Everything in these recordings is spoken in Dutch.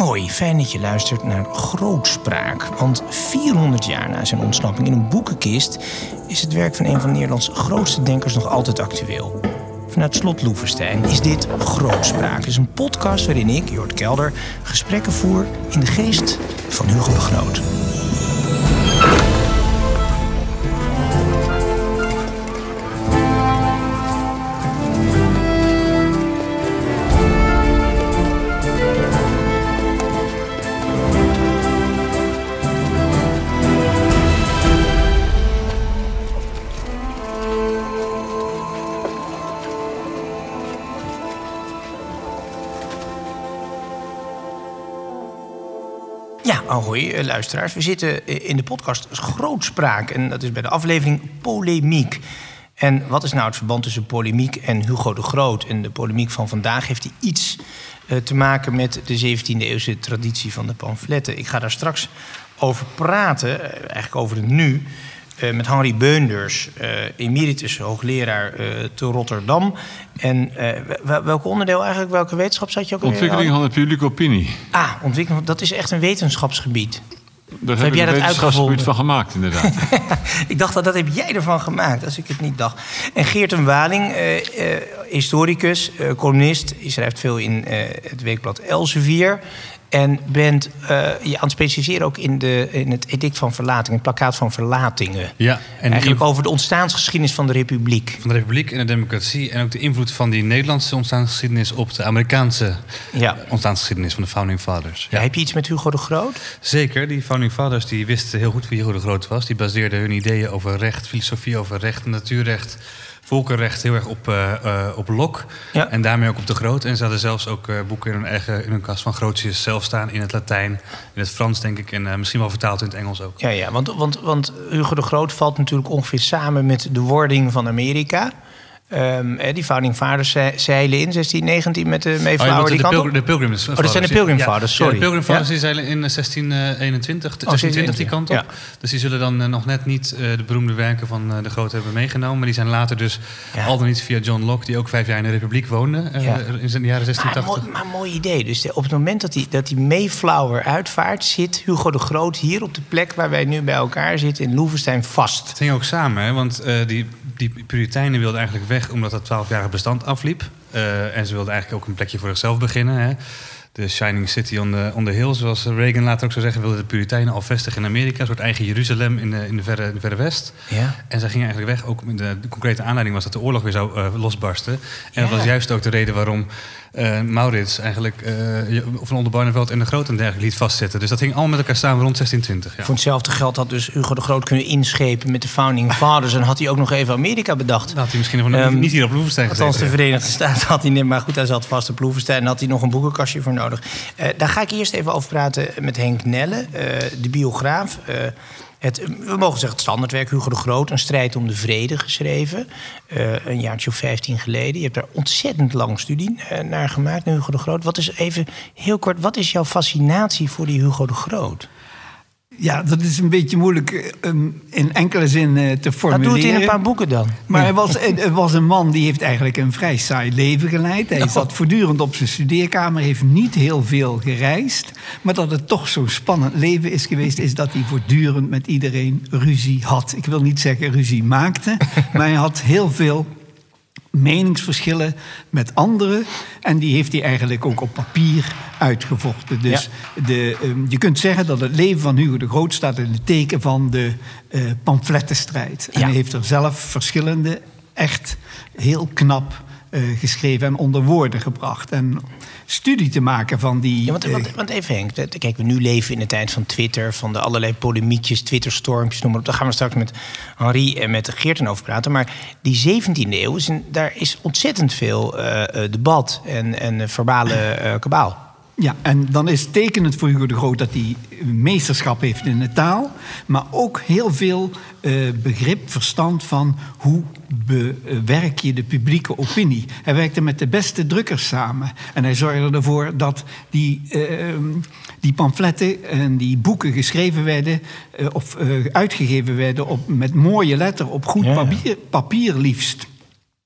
Hoi, fijn dat je luistert naar Grootspraak. Want 400 jaar na zijn ontsnapping in een boekenkist... is het werk van een van Nederlands grootste denkers nog altijd actueel. Vanuit Slot Loevestein is dit Grootspraak. Is een podcast waarin ik, Jort Kelder, gesprekken voer... in de geest van Hugo de Groot. Ahoy, eh, luisteraars. We zitten eh, in de podcast Grootspraak. En dat is bij de aflevering Polemiek. En wat is nou het verband tussen polemiek en Hugo de Groot? En de polemiek van vandaag heeft hij iets eh, te maken met de 17e-eeuwse traditie van de pamfletten. Ik ga daar straks over praten, eigenlijk over het nu... eh, met Henry Beunders, eh, emeritus hoogleraar eh, te Rotterdam. En wel- welk onderdeel eigenlijk, welke wetenschap zat je ook Ontwikkeling van de publieke opinie. Ah, ontwikkeling, dat is echt een wetenschapsgebied. Daar heb heb jij dat uitgevonden? van gemaakt, inderdaad. ik dacht dat dat heb jij ervan gemaakt, als ik het niet dacht. En Geert Waling, eh, eh, historicus, eh, columnist. Je schrijft veel in eh, het weekblad Elsevier. En bent eh, je aan het specialiseren ook in, de, in het edict van verlating, het plakkaat van verlatingen. Ja, en Eigenlijk over de ontstaansgeschiedenis van de republiek. van de republiek en de democratie... en ook de invloed van die Nederlandse ontstaansgeschiedenis... op de Amerikaanse Ja. ontstaansgeschiedenis van de Founding Fathers. Ja, heb je iets met Hugo de Groot? Zeker, die Founding Fathers die wisten heel goed wie Hugo de Groot was. Die baseerden hun ideeën over recht, filosofie over recht, natuurrecht... volkenrecht heel erg op, eh, eh, op. Ja. En daarmee ook op de Groot. En ze hadden zelfs ook eh, boeken in hun eigen in hun kast van Grotius zelf staan... in het Latijn, in het Frans denk ik... en misschien wel vertaald in het Engels ook. Ja, ja want, want, want Hugo de Groot valt natuurlijk ongeveer samen met de wording van Amerika. Ehm, die Founding Fathers ze- zeilen in 1619 met de Oh, Mayflower die de, kant op. de Pilgrims dat zijn de Pilgrim Fathers, Ja, sorry. de Pilgrim Fathers Ja? die zeilen in eh, 1621, Oh, 1620 die kant op. Dus die zullen dan eh, nog net niet eh, de beroemde werken van eh, de Groot hebben meegenomen. Maar die zijn later dus al dan niet via John Locke... die ook vijf jaar in de Republiek woonde eh, in de jaren Maar, 1680. mooi, maar mooi idee. Dus op het moment dat die, dat die Mayflower uitvaart... zit Hugo de Groot hier op de plek waar wij nu bij elkaar zitten... in Loevestein vast. Het ging ook samen, hè? want eh, die, die Puritijnen wilden eigenlijk weg omdat het twaalfjarige bestand afliep. Eh, en ze wilden eigenlijk ook een plekje voor zichzelf beginnen. Hè? De Shining City on the, on the Hill, zoals Reagan later ook zou zeggen, wilden de Puritijnen al vestigen in Amerika. Een soort eigen Jeruzalem in de, in de, verre, in de verre West. Ja. En zij gingen eigenlijk weg. Ook de, de concrete aanleiding was dat de oorlog weer zou eh, losbarsten. En dat was juist ook de reden waarom eh, Maurits eigenlijk eh, je- van Oldenbarneveld en de Groot en dergelijke liet vastzetten. Dus dat ging allemaal met elkaar samen rond 1620. Ja. Voor hetzelfde geld had dus Hugo de Groot kunnen inschepen... met de Founding Fathers... en had hij ook nog even Amerika bedacht. Dan had hij misschien nog niet- Ehm, niet hier op Loevestein gezeten. Althans, de Verenigde Staten had hij niet. Maar goed, hij zat vast op Loevestein en had hij nog een boekenkastje voor nodig. Eh, daar ga ik eerst even over praten met Henk Nelle, eh, de biograaf. Eh, het, we mogen zeggen het standaardwerk Hugo de Groot, een strijd om de vrede geschreven. een jaartje of 15 geleden. Je hebt daar ontzettend lang studie naar gemaakt, Hugo de Groot. Wat is even heel kort, wat is jouw fascinatie voor die Hugo de Groot? Ja, dat is een beetje moeilijk eh, um, in enkele zin eh, te Dat formuleren. doe het in een paar boeken dan. Maar Ja. hij was, hij was een man die heeft eigenlijk een vrij saai leven geleid. Hij zat voortdurend op zijn studeerkamer, heeft niet heel veel gereisd. Maar dat het toch zo'n spannend leven is geweest... is dat hij voortdurend met iedereen ruzie had. Ik wil niet zeggen ruzie maakte, maar hij had heel veel meningsverschillen met anderen. En die heeft hij eigenlijk ook op papier uitgevochten. Dus de, ehm, je kunt zeggen dat het leven van Hugo de Groot staat in het teken van de eh pamflettenstrijd. En Ja. hij heeft er zelf verschillende echt heel knap eh, geschreven en onder woorden gebracht. En studie te maken van die... Ja, want, eh, want, want even Henk, kijk, we nu leven in de tijd van Twitter, van de allerlei polemiekjes, Twitterstormpjes, noem maar op. Daar gaan we straks met Henri en met Geerten over praten. Maar die 17e eeuw, is een- daar is ontzettend veel eh, debat en, en verbale eh, kabaal. Ja, en dan is tekenend voor Hugo de Groot dat hij meesterschap heeft in de taal, maar ook heel veel eh, begrip, verstand van hoe bewerk je de publieke opinie. Hij werkte met de beste drukkers samen en hij zorgde ervoor dat die, eh, die pamfletten en die boeken geschreven werden eh, of eh, uitgegeven werden op, met mooie letter op goed ja. papier, papier liefst.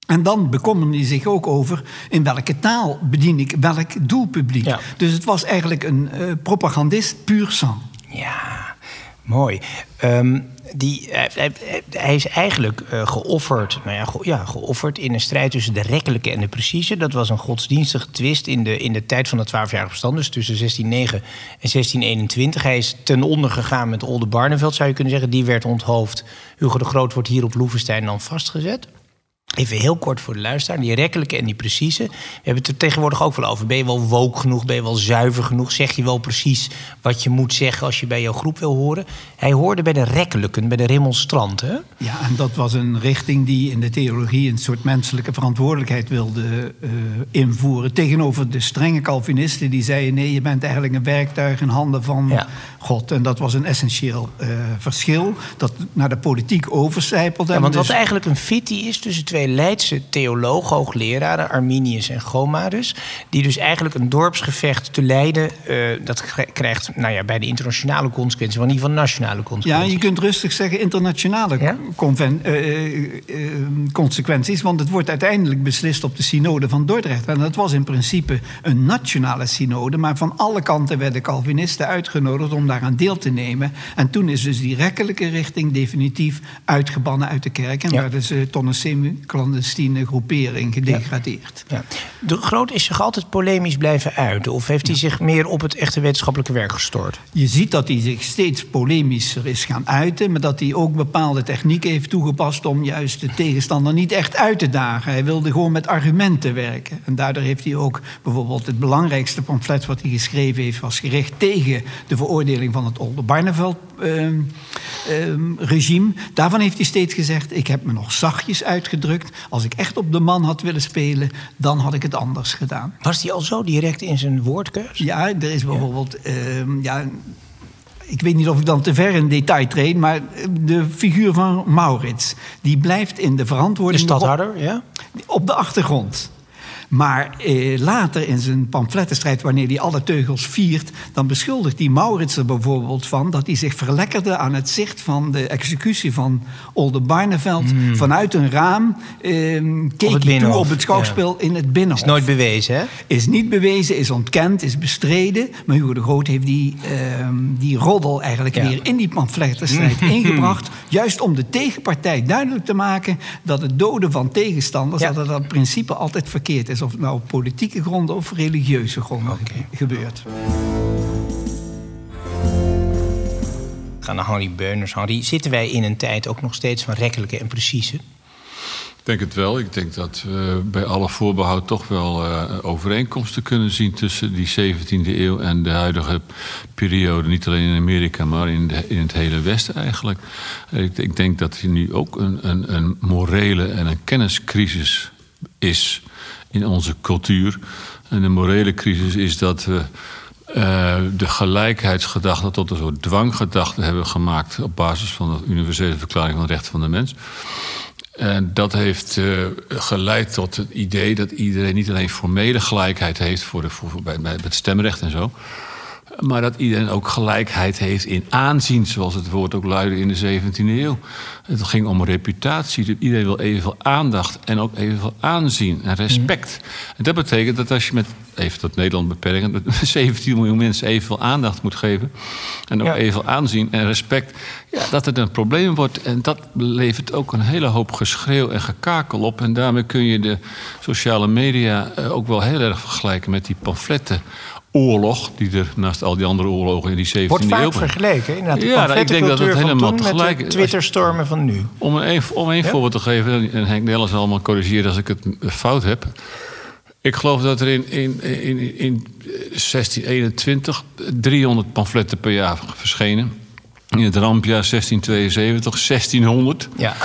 En dan bekommerde hij zich ook over in welke taal bedien ik welk doelpubliek. Ja. Dus het was eigenlijk een eh, propagandist puur sang. Ja, mooi. Ehm, die, hij, hij- hij is eigenlijk eh, geofferd, nou ja, ge- ja, geofferd in een strijd tussen de rekkelijke en de precieze. Dat was een godsdienstige twist in de, in de tijd van het twaalfjarige bestand, dus tussen 1609 en 1621. Hij is ten onder gegaan met Oldenbarneveld, zou je kunnen zeggen. Die werd onthoofd. Hugo de Groot wordt hier op Loevestein dan vastgezet. Even heel kort voor de luisteraar. Die rekkelijke en die precieze. We hebben het er tegenwoordig ook wel over. Ben je wel woke genoeg? Ben je wel zuiver genoeg? Zeg je wel precies wat je moet zeggen als je bij jouw groep wil horen? Hij hoorde bij de rekkelijken, bij de remonstranten. Ja, en dat was een richting die in de theologie een soort menselijke verantwoordelijkheid wilde eh, invoeren. Tegenover de strenge Calvinisten die zeiden: nee, je bent eigenlijk een werktuig in handen van Ja. God. En dat was een essentieel eh, verschil dat naar de politiek overcijpelde. Ja, want En wat dus- eigenlijk een fitty is tussen twee Leidse theologen, hoogleraren, Arminius en Gomarus, die dus eigenlijk een dorpsgevecht te Leiden, eh, dat kri- krijgt nou ja, bij de internationale consequenties, maar niet van nationale Ja, consequenties. je kunt rustig zeggen internationale Ja? eh, eh, consequenties. Want het wordt uiteindelijk beslist op de synode van Dordrecht. En dat was in principe een nationale synode. Maar van alle kanten werden Calvinisten uitgenodigd om daaraan deel te nemen. En toen is dus die rekkelijke richting definitief uitgebannen uit de kerk. En Ja. werden ze tot groepering gedegradeerd. Ja. De Groot is zich altijd polemisch blijven uiten, of heeft hij zich meer op het echte wetenschappelijke werk gestort? Je ziet dat hij zich steeds polemischer is gaan uiten, maar dat hij ook bepaalde technieken heeft toegepast om juist de tegenstander niet echt uit te dagen. Hij wilde gewoon met argumenten werken. En daardoor heeft hij ook bijvoorbeeld het belangrijkste pamflet wat hij geschreven heeft, was gericht tegen de veroordeling van het Oldenbarneveld-regime. Daarvan heeft hij steeds gezegd: Ik heb me nog zachtjes uitgedrukt. Als ik echt op de man had willen spelen, dan had ik het anders gedaan. Was hij al zo direct in zijn woordkeus? Ja, er is bijvoorbeeld. ehm, ja, ik weet niet of ik dan te ver in detail treed, maar de figuur van Maurits, die blijft in de De verantwoording stadhouder, ja? op de achtergrond. Maar eh, later in zijn pamflettenstrijd, wanneer hij alle teugels viert, dan beschuldigt hij Maurits er bijvoorbeeld van dat hij zich verlekkerde aan het zicht van de executie van Oldenbarneveld. Vanuit een raam eh, keek Hmm. hij toe op het schouwspel in het Binnenhof. Is nooit bewezen, hè? Is niet bewezen, is ontkend, is bestreden. Maar Hugo de Groot heeft die, ehm, die roddel eigenlijk Ja. weer in die pamflettenstrijd ingebracht. Juist om de tegenpartij duidelijk te maken dat het doden van tegenstanders... Ja. dat dat in principe altijd verkeerd is. Of het nou op politieke gronden of religieuze gronden gebeurt. We gaan naar Harry Beuners. Harry, zitten wij in een tijd ook nog steeds van rekkelijke en precieze? Ik denk het wel. Ik denk dat we bij alle voorbehoud toch wel eh, overeenkomsten kunnen zien tussen die 17e eeuw en de huidige periode. Niet alleen in Amerika, maar in, de, in het hele Westen eigenlijk. Ik, ik denk dat er nu ook een, een, een morele en een kenniscrisis is in onze cultuur. En de morele crisis is dat we eh, de gelijkheidsgedachte tot een soort dwanggedachte hebben gemaakt op basis van de universele verklaring van de rechten van de mens. En dat heeft eh, geleid tot het idee dat iedereen niet alleen formele gelijkheid heeft voor bij, bij het stemrecht en zo. Maar dat iedereen ook gelijkheid heeft in aanzien, zoals het woord ook luidde in de 17e eeuw. Het ging om reputatie. Iedereen wil evenveel aandacht en ook evenveel aanzien en respect. En dat betekent dat als je met, even tot Nederland beperken, met 17 miljoen mensen evenveel aandacht moet geven. En ook Ja. evenveel aanzien en respect. Ja, dat het een probleem wordt. En dat levert ook een hele hoop geschreeuw en gekakel op. En daarmee kun je de sociale media eh, ook wel heel erg vergelijken met die pamfletten. Oorlog, die er naast al die andere oorlogen in die 17e Wordt vaak eeuw. vergeleken, inderdaad. De Ja, nou, ik denk dat het helemaal tegelijk- Met de Twitterstormen van nu. Om een, om een voorbeeld te geven, en Henk Nellens zal allemaal corrigeren als ik het fout heb. Ik geloof dat er in, in, in, in 1621 300 pamfletten per jaar verschenen. In het rampjaar 1672 1600. Ja.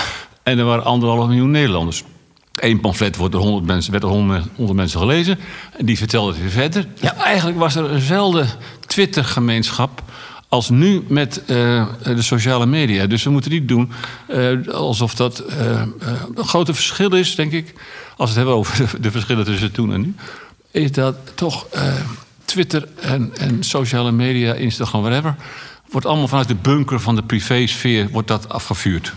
En er waren anderhalf miljoen Nederlanders. Eén pamflet wordt door 100 mensen, werd door 100, 100 mensen gelezen. En die vertelde het weer verder. Ja. Eigenlijk was er eenzelfde Twitter-gemeenschap als nu met eh, de sociale media. Dus we moeten niet doen eh, alsof dat eh, een grote verschil is, denk ik. Als we het hebben over de, de verschillen tussen toen en nu. Is dat toch Twitter en, en sociale media, Instagram, whatever... wordt allemaal vanuit de bunker van de privésfeer wordt dat afgevuurd.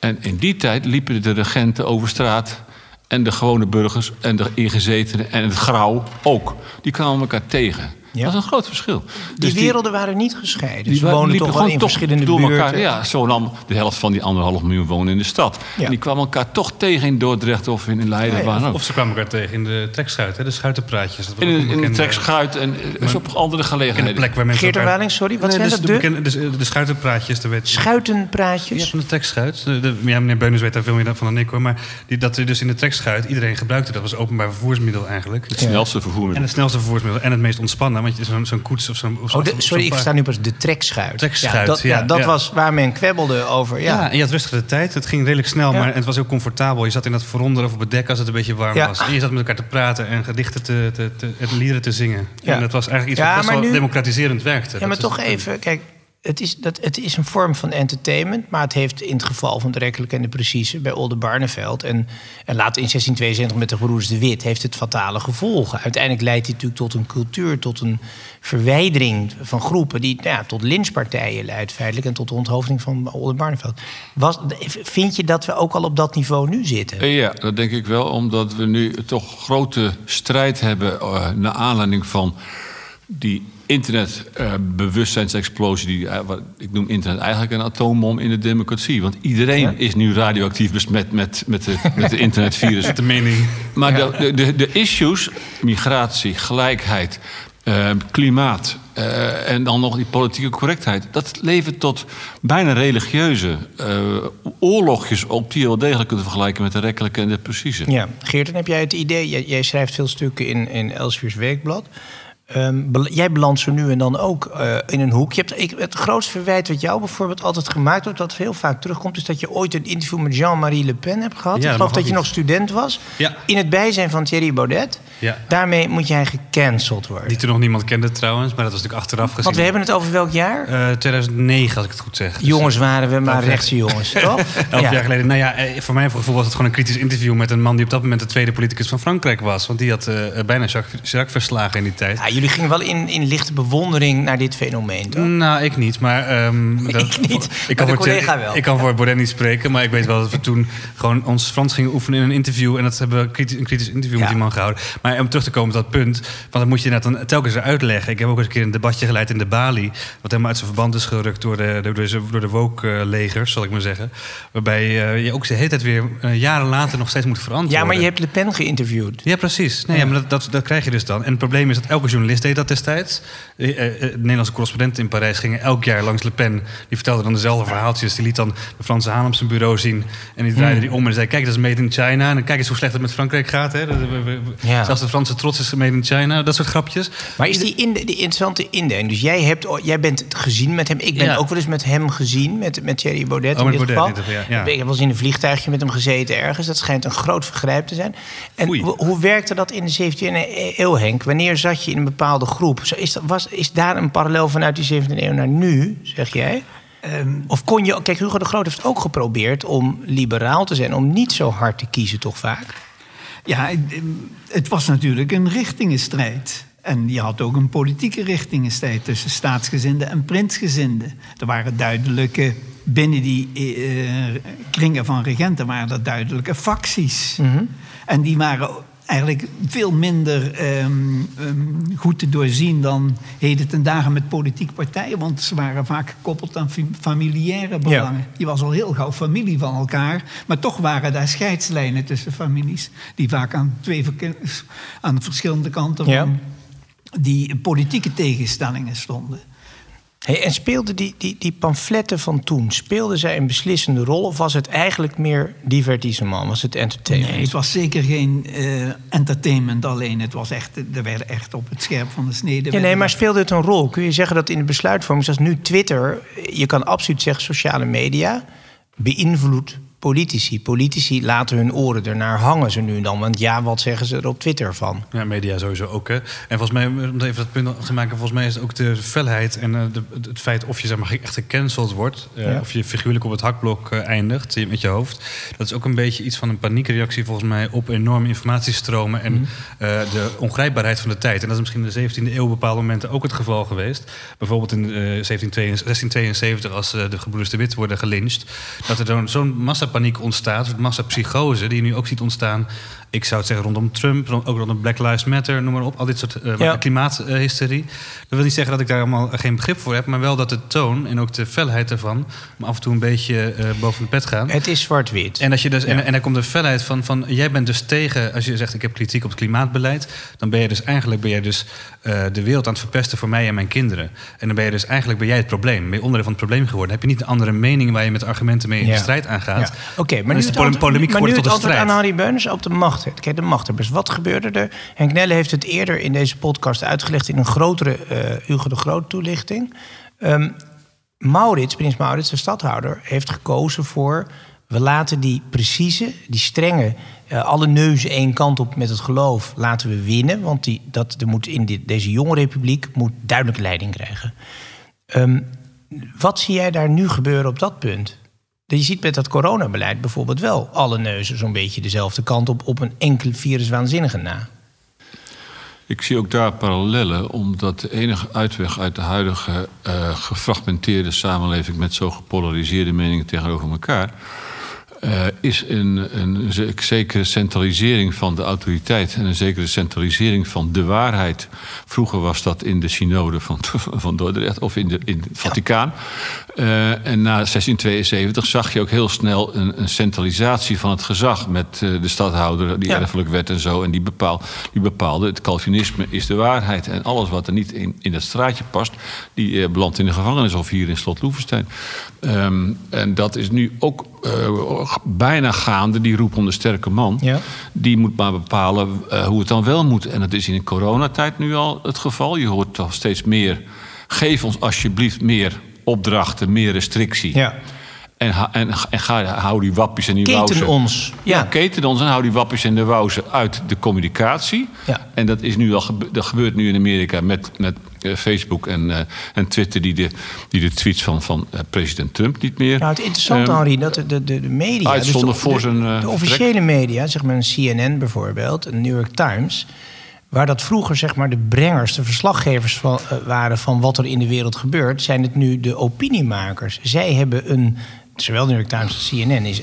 En in die tijd liepen de regenten over straat en de gewone burgers en de ingezetenen en het grauw ook. Die kwamen elkaar tegen. Ja. Dat is een groot verschil. Die Dus werelden waren niet gescheiden. Ze woonden toch wel gewoon in verschillende door buurten. elkaar. Ja, zo nam de helft van die anderhalf miljoen wonen in de stad. Ja. En die kwamen elkaar toch tegen in Dordrecht of in Leiden. Ja, ja. waar dan ook. Of ze kwamen elkaar tegen in de trekschuit, hè, de schuitenpraatjes. Dat in, een in de trekschuit en op andere In gelegenheden. de plek waar mensen Geert elkaar- Erwaling, sorry, wat Nee, zijn dus dat? de, De bekende, dus, eh, de schuitenpraatjes, de wet. schuitenpraatjes? Ja, van de trekschuit. De, de- ja, meneer Beuners weet daar veel meer van dan ik hoor. Maar die, dat er dus in de trekschuit iedereen gebruikte. Dat was openbaar vervoersmiddel eigenlijk. Het snelste En vervoermiddel. het snelste vervoersmiddel. En het meest ontspannen. Want zo'n zo'n koets of zo'n... Oh, de- sorry, ik sta nu pas de trekschuit. Trekschuit, ja, dat, ja, ja, dat ja. was waar men kwebbelde over. Ja. Ja. en je had rustige tijd. Het ging redelijk snel, maar het was heel comfortabel. Je zat in dat veronder of op het dek als het een beetje warm Ja. was. En je zat met elkaar te praten en gedichten te, te, te, en liederen te zingen. Ja. En dat was eigenlijk iets wat best wel nu- democratiserend werkte. Ja, maar toch even, kijk, het is, dat, het is een vorm van entertainment, maar het heeft in het geval van de Rekkelijk en de Precieze bij Olde Barneveld en, en later in 1672 met de Gebroeders de Wit, heeft het fatale gevolgen. Uiteindelijk leidt dit natuurlijk tot een cultuur, tot een verwijdering van groepen, die nou ja, tot lynchpartijen leidt feitelijk en tot de onthoofding van Olde Barneveld. Was, vind je dat we ook al op dat niveau nu zitten? Eh, Ja, dat denk ik wel, omdat we nu toch grote strijd hebben eh, naar aanleiding van die internetbewustzijnsexplosie. die, eh, wat- ik noem internet eigenlijk een atoombom in de democratie. Want iedereen Ja. is nu radioactief besmet met, met, de, met de internetvirus. de mening. Maar de, de, de, de issues, migratie, gelijkheid, eh, klimaat eh, en dan nog die politieke correctheid, dat levert tot bijna religieuze eh, oorlogjes op die je wel degelijk kunt vergelijken met de rekkelijke en de precieze. Ja, Geert, dan heb jij het idee, jij, jij schrijft veel stukken in, in Elsevier's Weekblad. Ehm, jij belandt zo nu en dan ook eh, in een hoek. Je hebt, ik, het grootste verwijt wat jou bijvoorbeeld altijd gemaakt wordt, dat heel vaak terugkomt, is dat je ooit een interview met Jean-Marie Le Pen hebt gehad. Ja, ik geloof dat je nog student was. Ja. In het bijzijn van Thierry Baudet. Ja. Daarmee moet jij gecanceld worden. Die toen nog niemand kende trouwens, maar dat was natuurlijk achteraf gezien. Want we hebben het over welk jaar? Eh, 2009, als ik het goed zeg. Dus, jongens waren we, maar rechtse jongens, toch? Elf Ja. jaar geleden. Nou ja, eh, voor mijn gevoel was het gewoon een kritisch interview met een man die op dat moment de tweede politicus van Frankrijk was. Want die had eh, bijna Jacques Chirac verslagen in die tijd. Jullie gingen wel in, in lichte bewondering naar dit fenomeen, toch? Nou, ik niet, maar... ehm, Ik niet, de kan voor collega wel. Ik kan voor Baudet niet spreken, maar ik weet wel dat we toen gewoon ons Frans gingen oefenen in een interview. En dat hebben we kritisch, een kritisch interview Ja. met die man gehouden. Maar om terug te komen op dat punt, want dat moet je net dan telkens uitleggen. Ik heb ook eens een keer een debatje geleid in de Bali, wat helemaal uit zijn verband is gerukt door de, door de, door de woke-legers, zal ik maar zeggen. Waarbij eh, je ook de hele tijd weer eh, jaren later nog steeds moet verantwoorden. Ja, maar je hebt Le Pen geïnterviewd. Ja, precies. Nee, ja. maar dat, dat, dat krijg je dus dan. En het probleem is dat elke journalist deed dat destijds. Eh, eh, eh, Nederlandse correspondenten in Parijs gingen elk jaar langs Le Pen. Die vertelde dan dezelfde verhaaltjes. Die liet dan de Franse haan op zijn bureau zien. En die draaide die om en zei... kijk, dat is made in China. En kijk eens hoe slecht het met Frankrijk gaat. Hè. Ja. Zelfs de Franse trots is made in China. Dat soort grapjes. Maar is die, in, die interessante indeling? Dus jij, hebt, jij bent gezien met hem. Ik ben Ja. ook wel eens met hem gezien, met, met Thierry Baudet Oh, in dit Baudet, geval. dit ja. Ik heb wel eens in een vliegtuigje met hem gezeten ergens. Dat schijnt een groot vergrijp te zijn. En Oei. hoe, hoe werkte dat in de 17e eeuw, Henk? Wanneer zat je in een bepaalde groep? Zo Is, dat, was, is daar een parallel vanuit die 17e eeuw naar nu, zeg jij? Ehm, of kon je... Kijk, Hugo de Groot heeft ook geprobeerd om liberaal te zijn... om niet zo hard te kiezen, toch vaak? Ja, het was natuurlijk een richtingenstrijd. En je had ook een politieke richtingenstrijd tussen staatsgezinden en prinsgezinden. Er waren duidelijke, binnen die eh, kringen van regenten waren er duidelijke facties. En die waren eigenlijk veel minder ehm, ehm, goed te doorzien dan heden ten dagen met politieke partijen. Want ze waren vaak gekoppeld aan familiaire belangen. Je was al heel gauw familie van elkaar. Maar toch waren daar scheidslijnen tussen families. Die vaak aan, twee, aan verschillende kanten Ja. van die politieke tegenstellingen stonden. Hey, en speelden die, die, die pamfletten van toen... speelden zij een beslissende rol... of was het eigenlijk meer divertissement? Was het entertainment? Nee, het was zeker geen eh, entertainment alleen. Het was echt, er werden echt op het scherp van de snede. Ja, nee, maar speelde het een rol? Kun je zeggen dat in de besluitvorming, zoals nu Twitter, je kan absoluut zeggen sociale media beïnvloedt politici. Politici laten hun oren ernaar hangen ze nu en dan. Want ja, wat zeggen ze er op Twitter van? Ja, media sowieso ook. Hè. En volgens mij, om even dat punt te maken, volgens mij is het ook de felheid en eh, de, het feit of je zeg maar, echt gecanceld wordt, eh, Ja. of je figuurlijk op het hakblok eh, eindigt met je hoofd. Dat is ook een beetje iets van een paniekreactie volgens mij op enorme informatiestromen en eh, de ongrijpbaarheid van de tijd. En dat is misschien in de 17e eeuw op bepaalde momenten ook het geval geweest. Bijvoorbeeld in eh, 1772, 1672 als de gebroeders de Wit worden gelyncht, dat er dan zo'n massapaniek ontstaat, een massapsychose die je nu ook ziet ontstaan Ik zou het zeggen rondom Trump, ook rondom Black Lives Matter, noem maar op. Al dit soort eh, Ja. klimaathysterie. Dat wil niet zeggen dat ik daar allemaal geen begrip voor heb, maar wel dat de toon en ook de felheid ervan me af en toe een beetje eh, boven de pet gaan. Het is zwart-wit. En, als je dus, Ja. en, en daar komt de felheid van, van... Jij bent dus tegen, als je zegt ik heb kritiek op het klimaatbeleid... dan ben je dus eigenlijk ben je dus, eh, de wereld aan het verpesten voor mij en mijn kinderen. En dan ben je dus eigenlijk ben jij het probleem. Ben je onderdeel van het probleem geworden. Heb je niet een andere mening waar je met argumenten mee in Ja. de strijd aangaat. Oké, maar Dan nu is de polemiek geworden het tot een antwoord aan strijd. Harry Beuners op de macht. De machthebbers. Wat gebeurde er? Henk Nelle heeft het eerder in deze podcast uitgelegd... in een grotere eh, Hugo de Groot toelichting. Ehm, Maurits, prins Maurits, de stadhouder, heeft gekozen voor... we laten die precieze, die strenge... eh, alle neuzen één kant op met het geloof laten we winnen. Want die, dat, er moet in deze jonge republiek moet duidelijk leiding krijgen. Ehm, wat zie jij daar nu gebeuren op dat punt? Je ziet met dat coronabeleid bijvoorbeeld wel alle neuzen zo'n beetje dezelfde kant op, op een enkel viruswaanzinnige na. Ik zie ook daar parallellen, omdat de enige uitweg uit de huidige eh, gefragmenteerde samenleving met zo gepolariseerde meningen tegenover elkaar. Eh, is een, een ze- zekere centralisering van de autoriteit en een zekere centralisering van de waarheid. Vroeger was dat in de synode van, van Dordrecht of in, de, in het Vaticaan. Eh, en na 1672 zag je ook heel snel een, een centralisatie van het gezag met eh, de stadhouder die Ja. erfelijk werd en zo. En die, bepaal, die bepaalde, het Calvinisme is de waarheid. En alles wat er niet in, in dat straatje past, die belandt in de gevangenis of hier in Slot Loevestein. Ehm, en dat is nu ook eh, bijna gaande, die roep om de sterke man. Ja. Die moet maar bepalen eh, hoe het dan wel moet. En dat is in de coronatijd nu al het geval. Je hoort toch steeds meer. Geef ons alsjeblieft meer opdrachten, meer restrictie. Ja. En, en, en ga, hou die wappies en die Keten wauzen. ons. Ja. Ja, keten ons en hou die wappies en de wauzen uit de communicatie. Ja. En dat, is nu al gebe- dat gebeurt nu in Amerika met, met eh, Facebook en, eh, en Twitter... die de, die de tweets van, van eh, president Trump niet meer... Nou, het interessante, ehm, Henri, dat de, de, de media... uitzonden dus de, voor zijn, De officiële media, zeg maar een CNN bijvoorbeeld, een New York Times... waar dat vroeger zeg maar de brengers, de verslaggevers van, waren... van wat er in de wereld gebeurt, zijn het nu de opiniemakers. Zij hebben een... Zowel de New York Times als CNN is,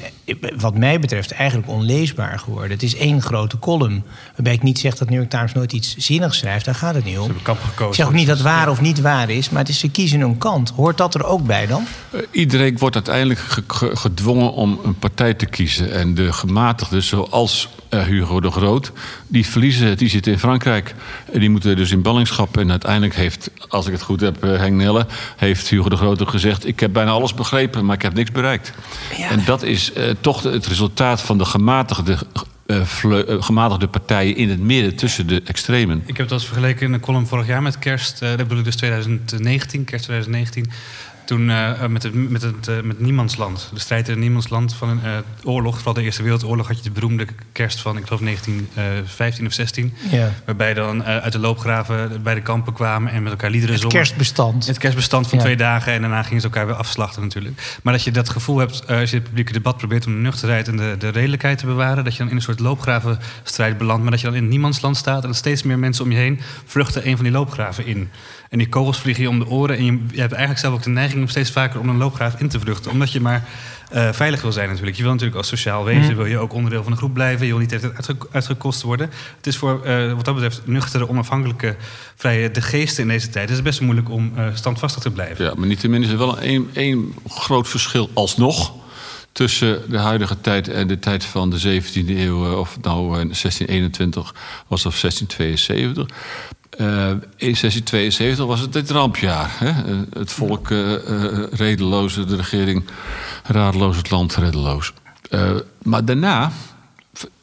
wat mij betreft, eigenlijk onleesbaar geworden. Het is één grote column. Waarbij ik niet zeg dat New York Times nooit iets zinnigs schrijft. Daar gaat het niet om. hebben kamp gekozen. Ik zeg ook niet dat waar of niet waar is, maar het is ze kiezen een kant. Hoort dat er ook bij dan? Eh, Iedereen wordt uiteindelijk ge- ge- gedwongen om een partij te kiezen. En de gematigden, zoals eh, Hugo de Groot, die verliezen het. Die zitten in Frankrijk. En die moeten dus in ballingschap. En uiteindelijk heeft, als ik het goed heb, eh, Henk Nelle... heeft Hugo de Groot ook gezegd... ik heb bijna alles begrepen, maar ik heb niks bereikt. Ja. En dat is eh, toch het resultaat van de gematigde, gematigde partijen... in het midden tussen de extremen. Ik heb dat vergeleken in een column vorig jaar met kerst. eh, dat bedoel ik dus 2019, kerst 2019. Toen eh, met, het, met, het, eh, met Niemandsland. De strijd in het Niemandsland van een eh, oorlog. Vooral de Eerste Wereldoorlog had je de beroemde kerst van, ik geloof 1915 of 16. Ja. Waarbij dan uit de loopgraven bij de kampen kwamen en met elkaar liederen Het zongen. kerstbestand. Het kerstbestand van Ja. twee dagen en daarna gingen ze elkaar weer afslachten natuurlijk. Maar dat je dat gevoel hebt, als je het publieke debat probeert om de nuchterheid en de, de redelijkheid te bewaren, dat je dan in een soort loopgravenstrijd belandt, maar dat je dan in niemandsland staat en dat steeds meer mensen om je heen vluchten een van die loopgraven in. En die kogels vliegen je om de oren en je, je hebt eigenlijk zelf ook de neiging om steeds vaker om een loopgraaf in te vluchten, omdat je maar eh, veilig wil zijn natuurlijk. Je wil natuurlijk als sociaal wezen, wil je ook onderdeel van een groep blijven, je wil niet altijd uitge- uitgekost worden. Het is voor, eh, wat dat betreft, nuchtere, onafhankelijke, vrije de geesten in deze tijd. Het is best moeilijk om eh, standvastig te blijven. Ja, maar niettemin is er wel een, een groot verschil alsnog tussen de huidige tijd en de tijd van de 17e eeuw, of nou eh, 1621 was of 1672. Eh, in 1672 was het het rampjaar. Hè? Eh, Het volk eh, eh, redeloos, de regering radeloos, het land reddeloos. Eh, maar daarna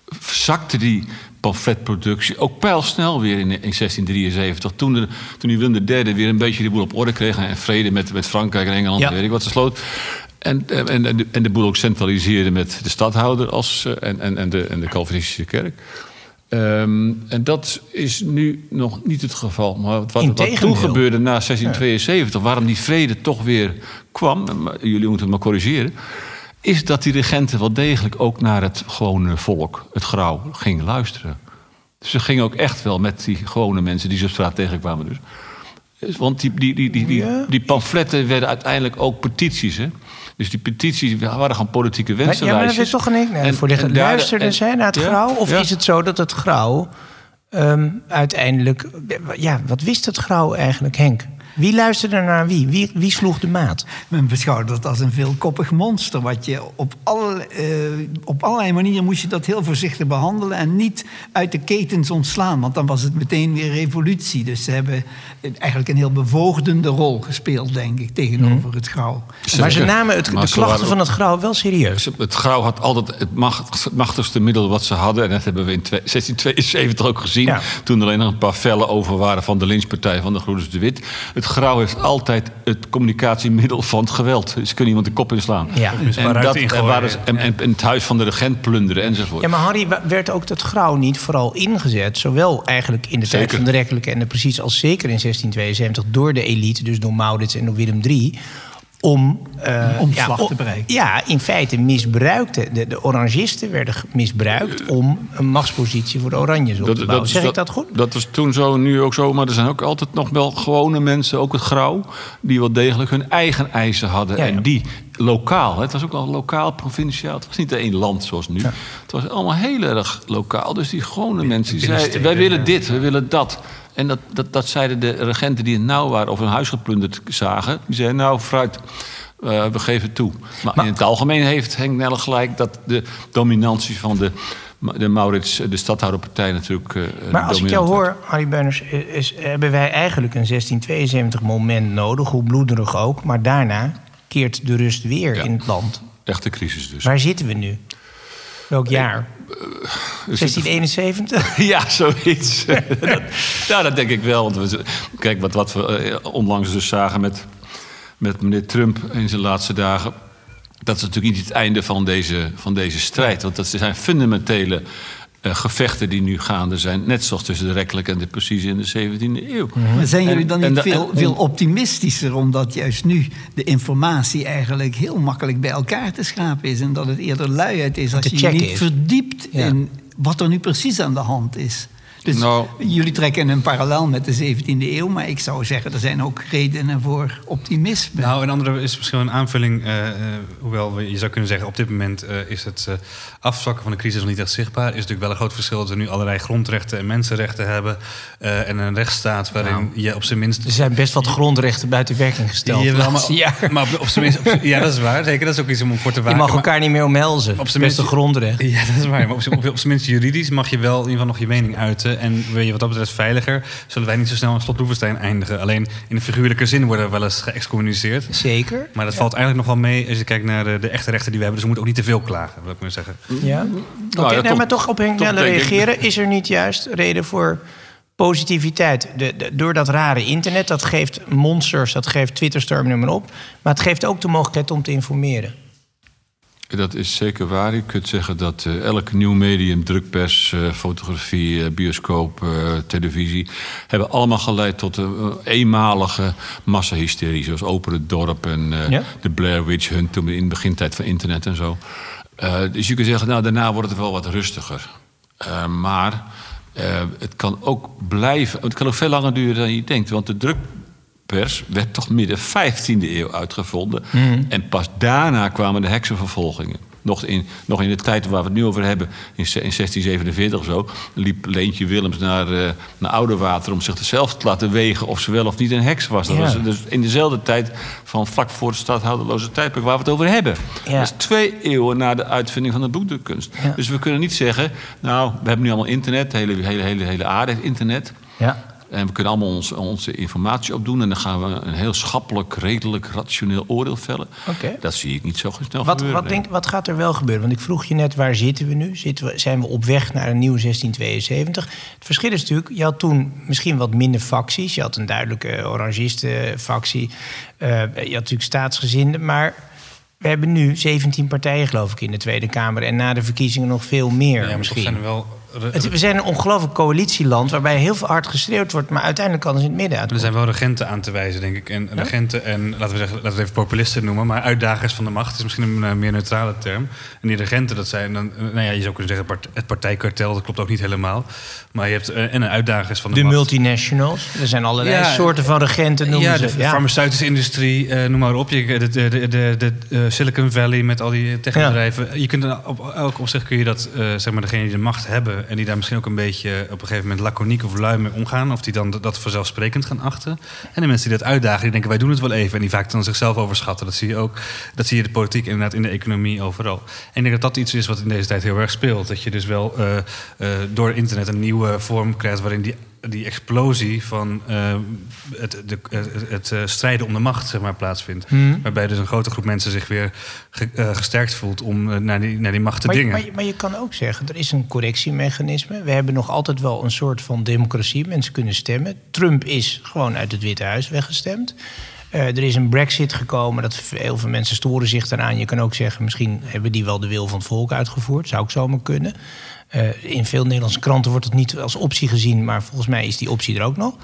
verzakte die pamfletproductie ook pijlsnel weer in, in 1673. Toen, de, toen die Willem III weer een beetje de boel op orde kreeg... en vrede met, met Frankrijk en Engeland, Ja. weet ik wat, ze sloot... En, en, en, de, en de boel ook centraliseerde met de stadhouder als, en, en, en, de, en de Calvinistische kerk. Ehm, en dat is nu nog niet het geval. Maar wat, toen gebeurde na 1672, waarom die vrede toch weer kwam, jullie moeten het maar corrigeren, is dat die regenten wel degelijk ook naar het gewone volk, het grauw, gingen luisteren. Dus ze gingen ook echt wel met die gewone mensen die ze op straat tegenkwamen. Dus. Want die, die, die, die, die, die pamfletten werden uiteindelijk ook petities, hè? Dus die petities waren gewoon politieke Maar, ja, maar dat is toch een nee, En- voor daar- Luisterden en- zij naar het Ja, grauw? Of ja. is het zo dat het grauw ehm, uiteindelijk... Ja, wat wist het grauw eigenlijk, Henk? Wie luisterde naar wie? Wie, wie sloeg de maat? Men beschouwde dat als een veelkoppig monster. Wat je op, alle, eh, op allerlei manieren moest je dat heel voorzichtig behandelen. En niet uit de ketens ontslaan. Want dan was het meteen weer revolutie. Dus ze hebben eigenlijk een heel bevoogdende rol gespeeld, denk ik, tegenover het grauw. Maar ze namen het, Maar de klachten van het grauw wel serieus. Het grauw had altijd het macht- het machtigste middel wat ze hadden. En dat hebben we in twee- 1672 ook gezien. Ja. Toen er alleen nog een paar vellen over waren van de lynchpartij van de Groeners de Wit. Het grauw heeft altijd het communicatiemiddel van het geweld. Ze kunnen iemand de kop inslaan. Ja. Dus En, dat, ingooien, en, en, en, en het huis van de regent plunderen enzovoort. Ja, maar Harry, werd ook het grauw niet vooral ingezet... zowel eigenlijk in de tijd van de rechtelijke en de precies als zeker in 1672... door de elite, dus door Maurits en door Willem III... om... eh, Om omslag o- te bereiken. Ja, in feite misbruikte. De, de orangisten werden misbruikt om een machtspositie voor de Oranjes op te bouwen. zeg ik dat goed? Dat was toen zo, nu ook zo. Maar er zijn ook altijd nog wel gewone mensen, ook het grauw... die wel degelijk hun eigen eisen hadden. Ja, ja. En die lokaal, hè, het was ook al lokaal, provinciaal. Het was niet één land zoals nu. Het was allemaal heel erg lokaal. Dus die gewone mensen die zeiden... wij willen dit, we willen dat. En dat, dat, dat zeiden de regenten die het nauw waren... of hun huis geplunderd zagen. Die zeiden, nou, fruit... eh, we geven het toe. Maar, Maar- in het algemeen heeft Henk Nelle gelijk dat de dominantie van de, de Maurits, de stadhouderpartij natuurlijk. eh, Maar als ik jou hoor, Harry Beuners, is, hebben wij eigenlijk een 1672 moment nodig, hoe bloederig ook. Maar daarna keert de rust weer Ja. in het land. Echte crisis dus. Waar zitten we nu? Welk jaar? We zitten- 1671? Ja, zoiets. dat, ja, dat denk ik wel. Want we, kijk, wat, wat we eh, onlangs dus zagen met, met meneer Trump in zijn laatste dagen. Dat is natuurlijk niet het einde van deze, van deze strijd. Want dat zijn fundamentele eh, gevechten die nu gaande zijn. Net zoals tussen de rechtelijke en de precieze in de 17e eeuw. Maar zijn jullie dan en niet veel, en- veel optimistischer... omdat juist nu de informatie eigenlijk heel makkelijk bij elkaar te schrapen is... en dat het eerder luiheid is als je je niet is. verdiept Ja. in wat er nu precies aan de hand is. Dus Nou- jullie trekken een parallel met de 17e eeuw... maar ik zou zeggen, er zijn ook redenen voor optimisme. Nou, een andere is misschien wel een aanvulling. eh, eh, hoewel we- je zou kunnen zeggen, op dit moment eh, is het afzwakken van de crisis nog niet echt zichtbaar. Is natuurlijk wel een groot verschil dat we nu allerlei grondrechten en mensenrechten hebben. eh, en een rechtsstaat waarin Nou, je op zijn minst. Er zijn best wat grondrechten buiten werking gesteld. Jawel, maar, jaren. maar op, op zijn minst. op zijn- ja, dat is waar. Zeker, dat is ook iets om voor te Je waken. mag maar- elkaar niet meer omhelzen. Op zijn minst- grondrecht. Ja, dat is waar. Maar op zijn, op, op zijn minst juridisch mag je wel in ieder geval nog je mening uiten. En ben je wat dat betreft veiliger, zullen wij niet zo snel in slot Loevestein eindigen. Alleen in de figuurlijke zin worden we wel eens geëxcommuniceerd. Zeker. Maar dat valt eigenlijk nog wel mee als je kijkt naar de, de echte rechten die we hebben. Dus we moeten ook niet te veel klagen, wil ik maar zeggen. Ja. Oké, Nou ja, nee, toch- maar toch op Henk Nelle ik- reageren. Is er niet juist reden voor positiviteit? De, de- door dat rare internet, dat geeft monsters, dat geeft Twitterstorm, noem maar op. Maar het geeft ook de mogelijkheid om te informeren. Dat is zeker waar. Je kunt zeggen dat eh, elk nieuw medium, drukpers, eh, fotografie, eh, bioscoop, televisie, hebben allemaal geleid tot een eenmalige massahysterie. Zoals Open het Dorp en Ja? de Blair Witch Hunt toen in de begintijd van internet en zo. Dus je kunt zeggen, nou daarna wordt het wel wat rustiger. Maar het kan ook blijven, het kan ook veel langer duren dan je denkt. Want de drukpers werd toch midden 15e eeuw uitgevonden. En pas daarna kwamen de heksenvervolgingen. Nog in, nog in de tijd waar we het nu over hebben, in, se- in 1647 of zo, liep Leentje Willems naar, eh naar Oudewater om zichzelf te laten wegen of ze wel of niet een heks was. Dat Ja. was dus in dezelfde tijd van vlak voor het stadhouderloze tijdperk waar we het over hebben. Ja. Dat is twee eeuwen na de uitvinding van de boekdrukkunst. Ja. Dus we kunnen niet zeggen, nou, we hebben nu allemaal internet, de hele, hele, hele, hele aarde heeft internet. Ja. En we kunnen allemaal ons, onze informatie opdoen. En dan gaan we een heel schappelijk, redelijk, rationeel oordeel vellen. Oké. Dat zie ik niet zo snel Wat, gebeuren. wat, denk, wat gaat er wel gebeuren? Want ik vroeg je net, waar zitten we nu? Zitten we, zijn we op weg naar een nieuw 1672? Het verschil is natuurlijk, je had toen misschien wat minder facties. Je had een duidelijke orangisten-factie. Eh, je had natuurlijk staatsgezinden. Maar we hebben nu 17 partijen, geloof ik, in de Tweede Kamer. En na de verkiezingen nog veel meer Ja, misschien. zijn er wel Het- we zijn een ongelooflijk coalitieland waarbij heel veel hard geschreeuwd wordt, maar uiteindelijk alles in het midden Er uitkomt. zijn wel regenten aan te wijzen, denk ik. En regenten en, laten we, zeggen, laten we het even populisten noemen... maar uitdagers van de macht is misschien een eh, meer neutrale term. En die regenten, dat zijn dan... nou ja, je zou kunnen zeggen part- het partijkartel, dat klopt ook niet helemaal. Maar je hebt... eh, en een uitdagers van de, De macht. multinationals. Er zijn allerlei Ja, soorten van regenten, noemen ja, ze. de farmaceutische industrie, eh, noem maar op. Je, de de, de, de, de, Silicon Valley met al die techbedrijven. Je kunt er op elk opzicht kun je dat, zeg maar, degene die de macht hebben... en die daar misschien ook een beetje op een gegeven moment laconiek of lui mee omgaan... of die dan dat- vanzelfsprekend gaan achten. En de mensen die dat uitdagen, die denken wij doen het wel even... en die vaak dan zichzelf overschatten. Dat zie je ook. Dat zie je de politiek inderdaad in de economie overal. En ik denk dat dat iets is wat in deze tijd heel erg speelt. Dat je dus wel eh, eh, door internet een nieuwe vorm krijgt... waarin die die explosie van eh, het, de, eh, het eh, strijden om de macht zeg maar, plaatsvindt. Hmm. Waarbij dus een grote groep mensen zich weer ge- gesterkt voelt om naar, die, naar die macht te Maar, dingen. maar, je- maar je kan ook zeggen, er is een correctiemechanisme. We hebben nog altijd wel een soort van democratie. Mensen kunnen stemmen. Trump is gewoon uit het Witte Huis weggestemd. Er is een brexit gekomen. Dat heel veel mensen storen zich daaraan. Je kan ook zeggen, misschien hebben die wel de wil van het volk uitgevoerd. Zou ook zomaar kunnen. Eh, in veel Nederlandse kranten wordt het niet als optie gezien... maar volgens mij is die optie er ook nog.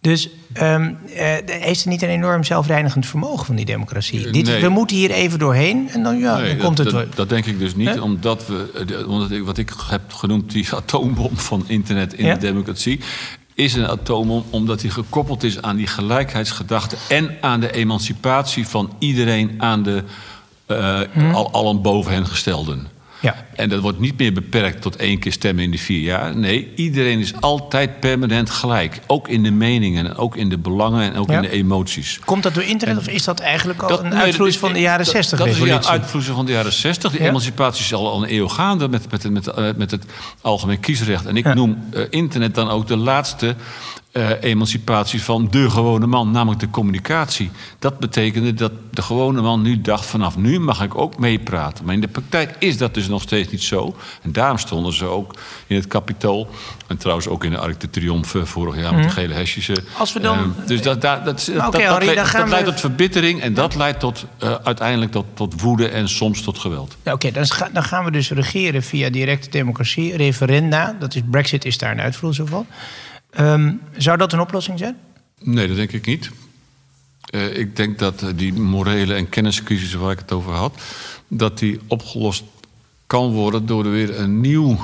Dus ehm, eh, heeft er niet een enorm zelfreinigend vermogen van die democratie? Eh, Dit, nee. We moeten hier even doorheen en dan, ja, Nee, dan dat, komt het dat, dat denk ik dus niet, omdat we, eh, omdat ik, wat ik heb genoemd, die atoombom van internet in Ja? de democratie, is een atoombom omdat die gekoppeld is aan die gelijkheidsgedachte en aan de emancipatie van iedereen aan de eh al, allen boven hen gestelden. Ja. En dat wordt niet meer beperkt tot één keer stemmen in de vier jaar. Nee, iedereen is altijd permanent gelijk. Ook in de meningen, en ook in de belangen en ook Ja. in de emoties. Komt dat door internet of is dat eigenlijk al Dat- een dat- van de jaren dat- 60 Dat is een uitvloeisel van de jaren 60. De Ja. emancipatie is al, al een eeuw gaande met, met, met, eh, met het algemeen kiesrecht. En ik Ja. noem eh, internet dan ook de laatste eh, emancipatie van de gewone man, namelijk de communicatie. Dat betekende dat de gewone man nu dacht: vanaf nu mag ik ook meepraten. Maar in de praktijk is dat dus nog steeds niet zo. En daarom stonden ze ook in het kapitool. En trouwens ook in de Arc de Triomphe vorig jaar met de gele hesjes. eh, Mhm. Als we dan- eh, dus dat, dat, dat, Maar oké, dat, dat, Harry, leidt- dan gaan dat leidt we- tot verbittering en dat leidt tot, eh, uiteindelijk tot, tot woede en soms tot geweld. Nou, Oké, dan gaan we dus regeren via directe democratie, referenda. Dat is, Brexit is daar een uitvloeisel van. Ehm, zou dat een oplossing zijn? Nee, dat denk ik niet. Eh, ik denk dat eh, die morele en kenniscrisis waar ik het over had, dat die opgelost kan worden door er weer een nieuw,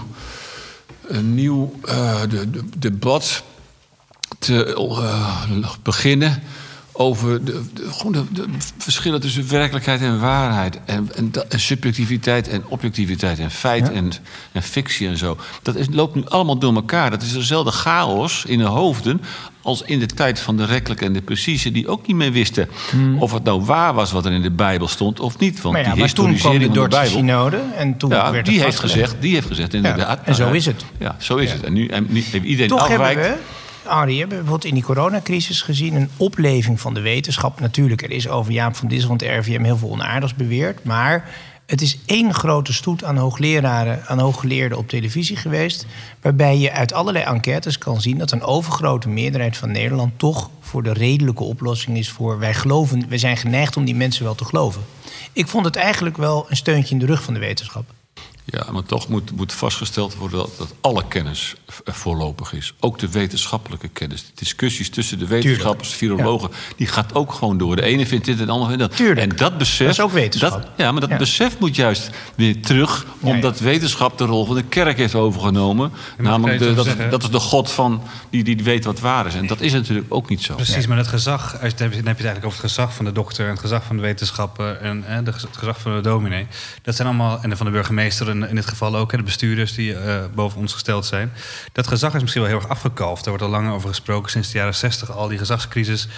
een nieuw eh, de, de- debat te beginnen over de, de- gewoon de, de verschillen tussen werkelijkheid en waarheid. En, en, subjectiviteit en objectiviteit en feit en, en fictie en zo. Dat is, loopt nu allemaal door elkaar. Dat is dezelfde chaos in de hoofden als in de tijd van de rekkelijke en de precieze... die ook niet meer wisten of het nou waar was wat er in de Bijbel stond of niet. Want maar ja, die maar toen kwam de Dordtse synode en toen Ja, werd die heeft, gezegd, die heeft gezegd, inderdaad. en zo is het. Ja, zo is het. En nu, en nu heeft iedereen Toch hebben afwijkt. we, Arie, hebben we bijvoorbeeld in die coronacrisis gezien... een opleving van de wetenschap. Natuurlijk, er is over Jaap van Dissel van het RVM heel veel onaardigs beweerd. Maar het is één grote stoet aan hoogleraren, aan hooggeleerden op televisie geweest... waarbij je uit allerlei enquêtes kan zien... dat een overgrote meerderheid van Nederland toch voor de redelijke oplossing is... voor wij geloven, wij zijn geneigd om die mensen wel te geloven. Ik vond het eigenlijk wel een steuntje in de rug van de wetenschap. Ja, maar toch moet, moet vastgesteld worden dat, dat alle kennis v- voorlopig is. Ook de wetenschappelijke kennis. De discussies tussen de wetenschappers, virologen, die gaat ook gewoon door. De ene vindt dit en de ander vindt dat. Tuurlijk. En dat besef. Dat is ook wetenschap. dat- ja, maar dat Ja. besef moet juist weer terug, ja. omdat wetenschap de rol van de kerk heeft overgenomen. Namelijk, de, dat, dat is de God van die, die weet wat waar is. En dat is natuurlijk ook niet zo. Precies, maar het gezag, dan heb je het eigenlijk over het gezag van de dokter en het gezag van de wetenschappen en de, het gezag van de dominee. Dat zijn allemaal, en van de burgemeester in, in dit geval ook, hè, de bestuurders die eh, boven ons gesteld zijn. Dat gezag is misschien wel heel erg afgekalfd. Daar wordt al langer over gesproken sinds de jaren 60, al die gezagscrisis.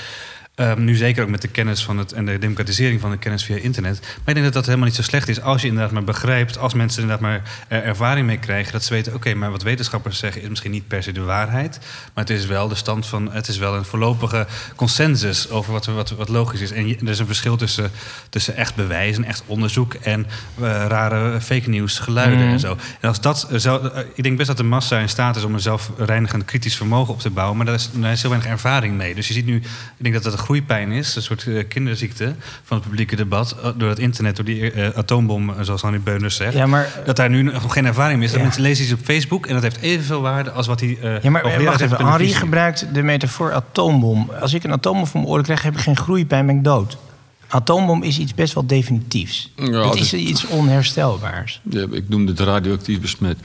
Ehm, nu zeker ook met de kennis van het en de democratisering van de kennis via internet. Maar ik denk dat dat helemaal niet zo slecht is als je inderdaad maar begrijpt, als mensen inderdaad maar er ervaring mee krijgen, dat ze weten, oké, maar wat wetenschappers zeggen is misschien niet per se de waarheid, maar het is wel de stand van, het is wel een voorlopige consensus over wat, wat, wat logisch is. En je- er is een verschil tussen, tussen echt bewijs en echt onderzoek en eh, rare fake news geluiden Mhm. en zo. En als dat zo, eh, ik denk best dat de massa in staat is om een zelfreinigend kritisch vermogen op te bouwen, maar daar is, daar is heel weinig ervaring mee. Dus je ziet nu, ik denk dat het groeipijn is, een soort eh, kinderziekte van het publieke debat, eh, door het internet, door die eh, atoombom, zoals Hanni Beuners zegt. Ja, maar, Dat daar nu nog geen ervaring meer is. Dat mensen lezen iets op Facebook en dat heeft evenveel waarde als wat hij. eh ja, maar wacht even. Henri gebruikt de metafoor atoombom. Als ik een atoombom voor mijn oren krijg, heb ik geen groeipijn, ben ik dood. Atoombom is iets best wel definitiefs. Ja, het dat- is iets onherstelbaars. Ja, ik noemde het radioactief besmet.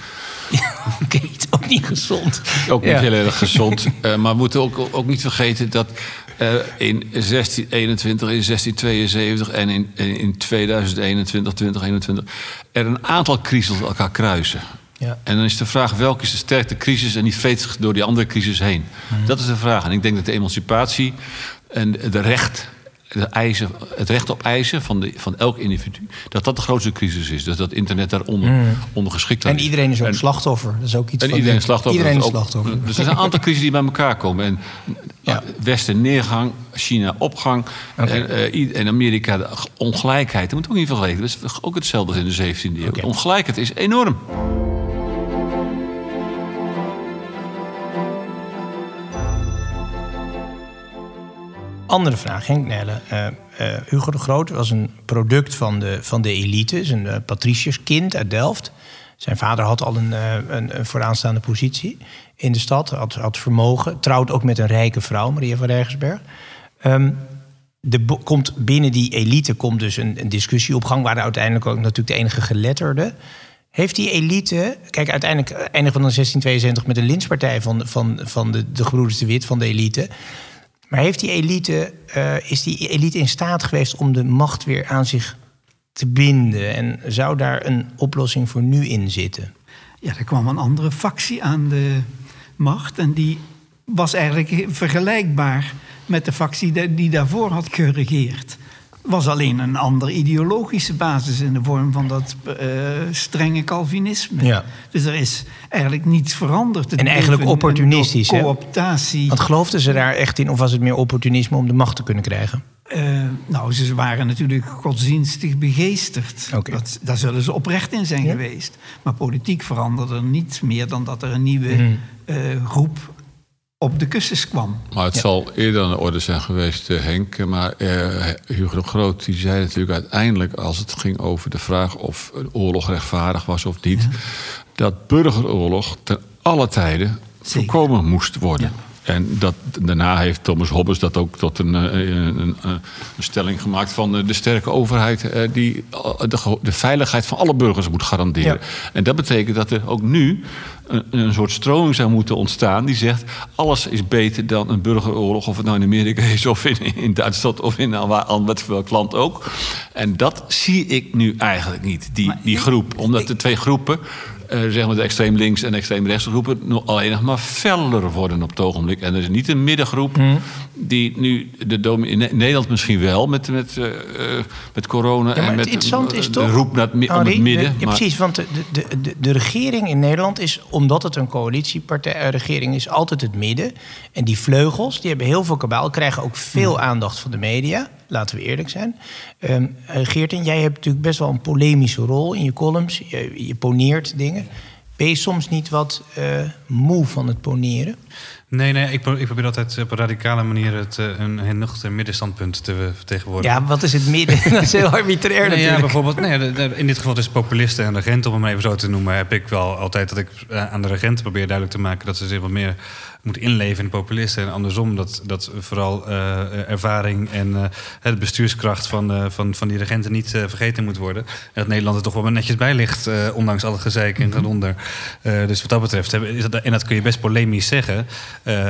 Oké, het is ook niet gezond. Ook niet Ja. heel erg gezond. Eh, maar we moeten ook, ook niet vergeten dat eh, in 1621, in 1672 en in, in 2021, 2021 er een aantal crises elkaar kruisen. Ja. En dan is de vraag welke is de sterkste crisis en die vreet zich door die andere crisis heen. Mhm. Dat is de vraag. En ik denk dat de emancipatie en de recht, de eisen, het recht op eisen van, de, van elk individu, dat dat de grootste crisis is. Dus dat internet daaronder onder geschikt aan Mhm. En iedereen is ook En- slachtoffer. Dat is ook iets en van iedereen de- is slachtoffer. Iedereen is Dat ook- slachtoffer. Dus er zijn een aantal crises die bij elkaar komen. En Ja. Westen neergang, China opgang. En, eh, en Amerika de ongelijkheid. Dat moet ook niet vergeten. Dat is ook hetzelfde als in de 17e eeuw. De ongelijkheid is enorm. Andere vraag, Henk Nelle. Eh, eh, Hugo de Groot was een product van de, van de elite. Is een uh, patriciërskind uit Delft. Zijn vader had al een, een, een, vooraanstaande positie in de stad. Had, had vermogen. Trouwt ook met een rijke vrouw, Maria van Rijgersberg. Um, de, komt binnen die elite komt dus een, een, discussie op gang... waar uiteindelijk ook natuurlijk de enige geletterde... Heeft die elite... Kijk, uiteindelijk eindigt van 1672 met een lynchpartij van, van, van de, de gebroeders de Wit, van de elite... Maar heeft die elite, uh, is die elite in staat geweest om de macht weer aan zich te binden? En zou daar een oplossing voor nu in zitten? Ja, er kwam een andere factie aan de macht. En die was eigenlijk vergelijkbaar met de factie die daarvoor had geregeerd. Was alleen een andere ideologische basis in de vorm van dat uh, strenge Calvinisme. Ja. Dus er is eigenlijk niets veranderd. Het en eigenlijk opportunistisch. Cooptatie. Want geloofden ze daar echt in, of was het meer opportunisme om de macht te kunnen krijgen? Uh, nou, ze waren natuurlijk godsdienstig begeesterd. Okay. Dat, daar zullen ze oprecht in zijn ja. geweest. Maar politiek veranderde er niets meer dan dat er een nieuwe mm. uh, groep op de kussens kwam. Maar het ja. zal eerder aan de orde zijn geweest, uh, Henk. Maar uh, Hugo de Groot die zei natuurlijk uiteindelijk... als het ging over de vraag of een oorlog rechtvaardig was of niet... Ja. dat burgeroorlog ten alle tijden voorkomen moest worden. Ja. En dat, daarna heeft Thomas Hobbes dat ook tot een, een, een, een stelling gemaakt van de sterke overheid die de, de, veiligheid van alle burgers moet garanderen. Ja. En dat betekent dat er ook nu een, een, soort stroming zou moeten ontstaan die zegt alles is beter dan een burgeroorlog, of het nou in Amerika is of in, in Duitsland of in wat welk land ook. En dat zie ik nu eigenlijk niet, die, die groep. Omdat de twee groepen zeg maar de extreem links en extreem rechts groepen nog alleen nog maar feller worden op het ogenblik. En er is niet een middengroep Hmm. die nu de in Nederland misschien wel met, met, uh, met corona ja, en met interessant is de toch, roep naar het, om Henri, het midden. Ja, maar, precies, want de, de, de, de, regering in Nederland is, omdat het een coalitiepartij, regering is, altijd het midden. En die vleugels, die hebben heel veel kabaal, krijgen ook veel Hmm. aandacht van de media. Laten we eerlijk zijn. Um, Geerten, jij hebt natuurlijk best wel een polemische rol in je columns. Je, je poneert dingen. Ben je soms niet wat uh, moe van het poneren? Nee, nee ik, pro ik, probeer altijd op een radicale manier het, uh, een, een nuchter middenstandpunt te vertegenwoordigen. Ja, wat is het midden? dat is heel arbitrair nee, natuurlijk. Ja, bijvoorbeeld, nee, in dit geval dus populisten en regenten, om hem even zo te noemen... heb ik wel altijd dat ik uh, aan de regenten probeer duidelijk te maken... dat ze zich wat meer moeten inleven in de populisten. En andersom, dat, dat vooral uh, ervaring en uh, de bestuurskracht van, uh, van, van die regenten niet vergeten moet worden. En dat Nederland er toch wel netjes bij ligt, ondanks alle gezeik en gedonder. dus wat dat betreft, is dat, en dat kun je best polemisch zeggen.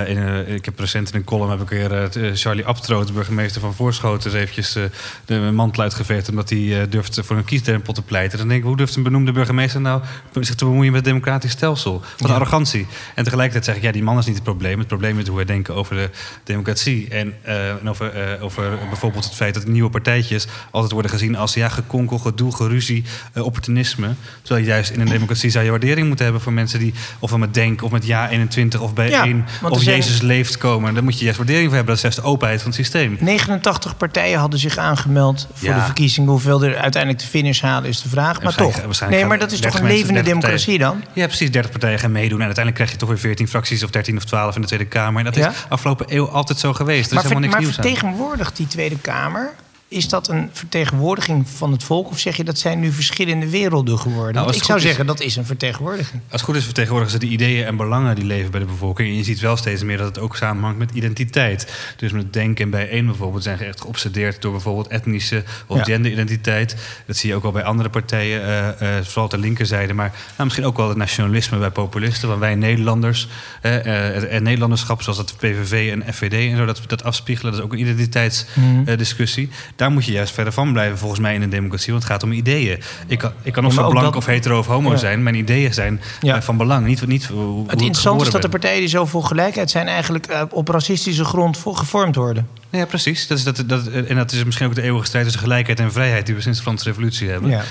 In, ik heb recent in een column heb ik weer Charlie Abtroot, burgemeester van Voorschoten, eventjes de mantel uitgeveegd omdat hij durft voor een kiesdrempel te pleiten. Dan denk ik, hoe durft een benoemde burgemeester nou zich te bemoeien met het democratisch stelsel? Wat ja. arrogantie. En tegelijkertijd zeg ik, ja, die man is niet het probleem. Het probleem is hoe wij denken over de democratie. En, uh, en over, uh, over bijvoorbeeld het feit dat nieuwe partijtjes altijd worden gezien als ja, gekonkel, gedoe, geruzie, uh, opportunisme. Terwijl juist in een democratie zou je waardering moeten hebben voor mensen die ofwel met Denk of met Ja 21 of bijeen ja, of Jezus leeft komen. Daar moet je juist waardering voor hebben. Dat is juist de openheid van het systeem. 89 partijen hadden zich aangemeld voor ja. de verkiezingen. Hoeveel er uiteindelijk de finish halen is de vraag. Maar toch. Nee, maar dat is toch een levende democratie partijen. dan? Ja, precies. 30 partijen gaan meedoen. En uiteindelijk krijg je toch weer 14 fracties of 13 of 2012 in de Tweede Kamer. En dat is Ja? afgelopen eeuw altijd zo geweest. Er maar is helemaal niks maar nieuws aan. vertegenwoordigt die Tweede Kamer... is dat een vertegenwoordiging van het volk? Of zeg je dat zijn nu verschillende werelden geworden? Nou, ik zou is- zeggen, dat is een vertegenwoordiging. Als het goed is vertegenwoordigen ze de ideeën en belangen die leven bij de bevolking. En je ziet wel steeds meer dat het ook samenhangt met identiteit. Dus met denken en bijeen bijvoorbeeld zijn echt geobsedeerd door bijvoorbeeld etnische of Ja. genderidentiteit. Dat zie je ook wel bij andere partijen, eh, eh, vooral ter linkerzijde. Maar nou, misschien ook wel het nationalisme bij populisten. Want wij Nederlanders eh, en Nederlanderschap, zoals het PVV en FVD en zo, dat, dat afspiegelen, dat is ook een identiteitsdiscussie. Daar moet je juist verder van blijven, volgens mij, in een democratie. Want het gaat om ideeën. Ik kan, ik kan of Ja, zo blank dat- of hetero of homo Ja. zijn. Mijn ideeën zijn Ja. eh, van belang. Niet, niet hoe, Het interessante is dat de partijen die zo voor gelijkheid zijn... eigenlijk eh, op racistische grond voor gevormd worden. Ja, precies. Dat is dat, dat, en dat is misschien ook de eeuwige strijd tussen gelijkheid en vrijheid... die we sinds de Franse revolutie hebben.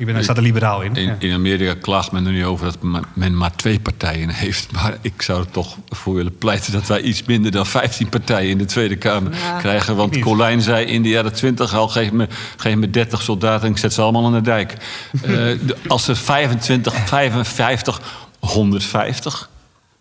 Ik ben, daar staat er liberaal in. In, Ja. in Amerika klaagt men er nu over dat men maar twee partijen heeft. Maar ik zou er toch voor willen pleiten dat wij iets minder dan 15 partijen in de Tweede Kamer krijgen. Want. Colijn zei in de jaren 20 al: geef me, geef me 30 soldaten en ik zet ze allemaal aan de dijk. Eh, als er 25, 55, 150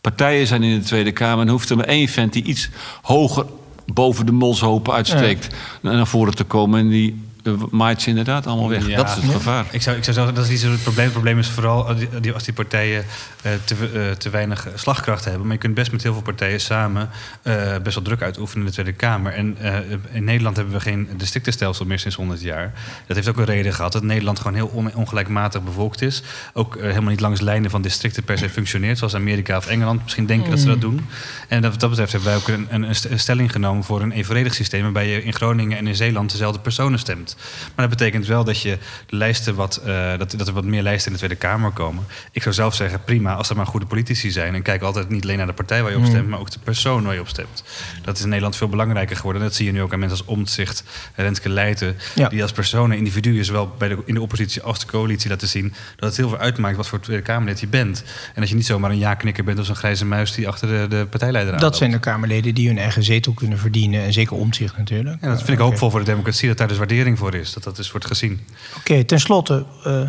partijen zijn in de Tweede Kamer, dan hoeft er maar één vent die iets hoger boven de molshopen uitsteekt naar voren te komen. En die eh, maait ze inderdaad allemaal weg. Ja. Dat is het gevaar. Ik zou, ik zou zeggen, dat is niet zo het probleem. Het probleem is vooral als die- die- als die partijen eh, te, eh, te weinig slagkracht hebben. Maar je kunt best met heel veel partijen samen eh, best wel druk uitoefenen in de Tweede Kamer. En eh, in Nederland hebben we geen districtenstelsel meer sinds 100 jaar. Dat heeft ook een reden gehad dat Nederland gewoon heel on- ongelijkmatig bevolkt is. Ook eh, helemaal niet langs lijnen van districten per se functioneert, zoals Amerika of Engeland. Misschien denken dat ze dat doen. En dat, wat dat betreft hebben wij ook een, een stelling genomen voor een evenredig systeem. waarbij je in Groningen en in Zeeland dezelfde personen stemt. Maar dat betekent wel dat, je lijsten wat, eh, dat, dat er wat meer lijsten in de Tweede Kamer komen. Ik zou zelf zeggen, prima, als er maar goede politici zijn. En kijk altijd niet alleen naar de partij waar je op stemt, maar ook de persoon waar je op stemt. Dat is in Nederland veel belangrijker geworden. Dat zie je nu ook aan mensen als Omtzigt, Renske Leijten. Ja. Die als personen, individuen, zowel bij de, in de oppositie als de coalitie laten zien. dat het heel veel uitmaakt wat voor Tweede Kamerlid je bent. En dat je niet zomaar een ja-knikker bent of zo'n grijze muis die achter de, de partijleider aan Dat zijn de Kamerleden die hun eigen zetel kunnen verdienen. En zeker omzicht natuurlijk. Ja, dat vind ik Oké. hoopvol voor de democratie, dat daar dus waardering voor is. Dat dat dus wordt gezien. Oké, tenslotte. eh,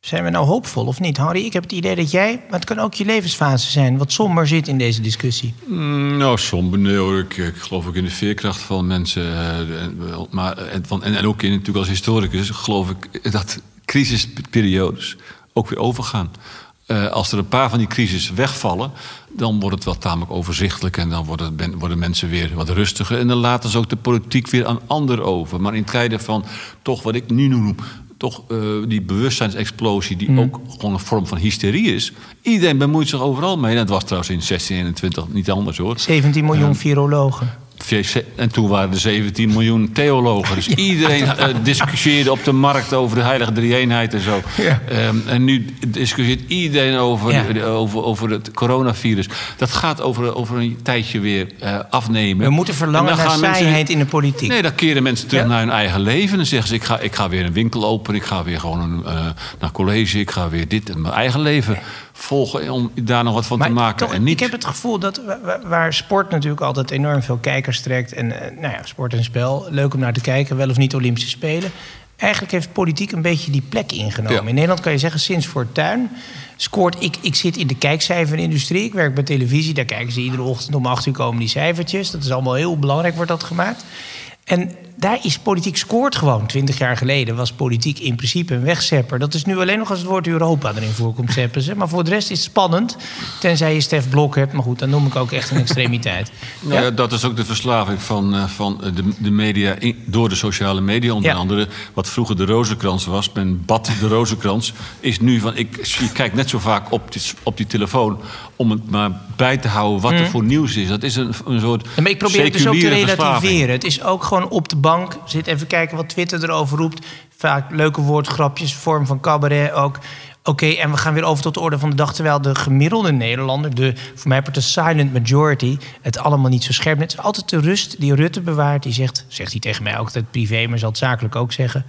zijn we nou hoopvol of niet? Harry, ik heb het idee dat jij... maar het kan ook je levensfase zijn... wat somber zit in deze discussie. Mm, Nou, somber. Nee, hoor. Ik, ik geloof ook in de veerkracht van mensen. eh, en, maar, en, van, en, en ook in, natuurlijk als historicus geloof ik dat crisisperiodes ook weer overgaan. Eh, als er een paar van die crisis wegvallen, dan wordt het wel tamelijk overzichtelijk. En dan worden, ben- worden mensen weer wat rustiger. En dan laten ze ook de politiek weer aan anderen over. Maar in tijden van toch wat ik nu noem. Toch eh, die bewustzijnsexplosie, die ook gewoon een vorm van hysterie is. Iedereen bemoeit zich overal mee. En dat was trouwens in 1621 niet anders hoor. 17 miljoen virologen. En toen waren er 17 miljoen theologen. Dus iedereen eh, discussieerde op de markt over de heilige drie-eenheid en zo. Ja. Ehm, en nu discussieert iedereen over, Ja. over, over het coronavirus. Dat gaat over, over een tijdje weer eh, afnemen. We moeten verlangen naar mensen- saaiheid in de politiek. Nee, dan keren mensen terug Ja. naar hun eigen leven. En dan zeggen ze, ik ga, ik ga weer een winkel openen. Ik ga weer gewoon een, eh, naar college. Ik ga weer dit mijn eigen leven volgen... om daar nog wat van te maken. toch, en niet... ik heb het gevoel dat wa- wa- waar sport natuurlijk altijd enorm veel kijkers trekt... en eh, nou ja, sport en spel, leuk om naar te kijken, wel of niet Olympische Spelen... eigenlijk heeft politiek een beetje die plek ingenomen. Ja. In Nederland kan je zeggen, sinds Fortuyn scoort... Ik, ik zit in de kijkcijferindustrie, ik werk bij televisie... daar kijken ze iedere ochtend om acht uur komen die cijfertjes. Dat is allemaal heel belangrijk, wordt dat gemaakt. En daar is politiek scoort gewoon. Twintig jaar geleden was politiek in principe een wegzepper. Dat is nu alleen nog als het woord Europa erin voorkomt, zeppen ze. Maar voor de rest is het spannend. Tenzij je Stef Blok hebt. Maar goed, dan noem ik ook echt een extremiteit. Nou ja, dat is ook de verslaving van, eh, van de, de media in- door de sociale media onder Ja. andere. Wat vroeger de rozenkrans was, men bad de rozenkrans, is nu van ik je kijkt net zo vaak op die, op die telefoon om het maar bij te houden wat er voor nieuws is. Dat is een, een soort Ja, maar ik probeer het dus ook te verslaving. relativeren. Het is ook gewoon op de bank. Zit even kijken wat Twitter erover roept. Vaak leuke woordgrapjes, vorm van cabaret ook. Oké, en we gaan weer over tot de orde van de dag. Terwijl de gemiddelde Nederlander, de voor mij de silent majority, het allemaal niet zo scherp. Het is altijd de rust die Rutte bewaart. Die zegt, zegt hij tegen mij ook altijd privé, maar zal het zakelijk ook zeggen.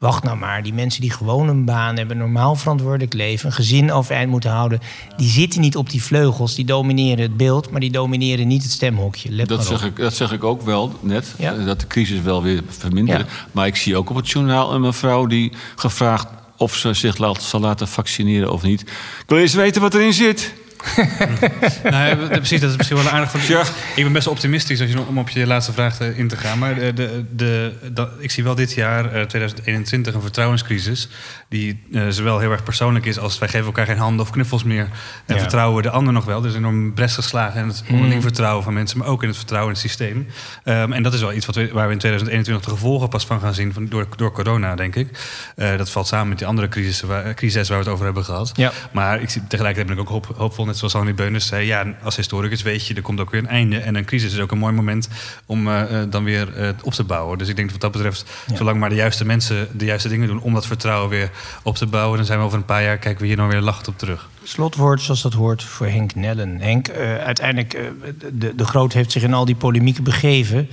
Wacht nou maar, die mensen die gewoon een baan hebben, normaal verantwoordelijk leven, een gezin overeind moeten houden, die zitten niet op die vleugels, die domineren het beeld, maar die domineren niet het stemhokje. Let Dat zeg, ik, dat zeg ik ook wel net, Ja. eh, dat de crisis wel weer verminderen. Ja. Maar ik zie ook op het journaal een mevrouw die gevraagd of ze zich laat, zal laten vaccineren of niet. Ik wil eens weten wat erin zit. nou, precies, dat is misschien wel aardig. Van, Ja. Ik ben best wel optimistisch als je, om op je laatste vraag te- in te gaan. Maar de, de, de, dat- ik zie wel dit jaar, eh, 2021, een vertrouwenscrisis. Die eh, zowel heel erg persoonlijk is als wij geven elkaar geen handen of knuffels meer. En Ja. vertrouwen we de ander nog wel. Er is een enorm bres geslagen in het onderling vertrouwen van mensen. Maar ook in het vertrouwen in het systeem. Ehm, en dat is wel iets wat we, waar we in 2021 de gevolgen pas van gaan zien van, door, door corona, denk ik. Eh, dat valt samen met die andere crisissen waar, crisis waar we het over hebben gehad. Ja. Maar ik, zie- tegelijkertijd ben ik ook hoop- hoopvol, net zoals Annie Beunus zei. Ja, als historicus weet je, er komt ook weer een einde. En een crisis is ook een mooi moment om eh, eh, dan weer eh, op te bouwen. Dus ik denk dat wat dat betreft, zolang maar de juiste mensen de juiste dingen doen om dat vertrouwen weer op te bouwen, dan zijn we over een paar jaar, kijken we hier dan weer lachend op terug. Slotwoord, zoals dat hoort, voor Henk Nellen. Henk, uiteindelijk, de, de Groot heeft zich in al die polemieken begeven.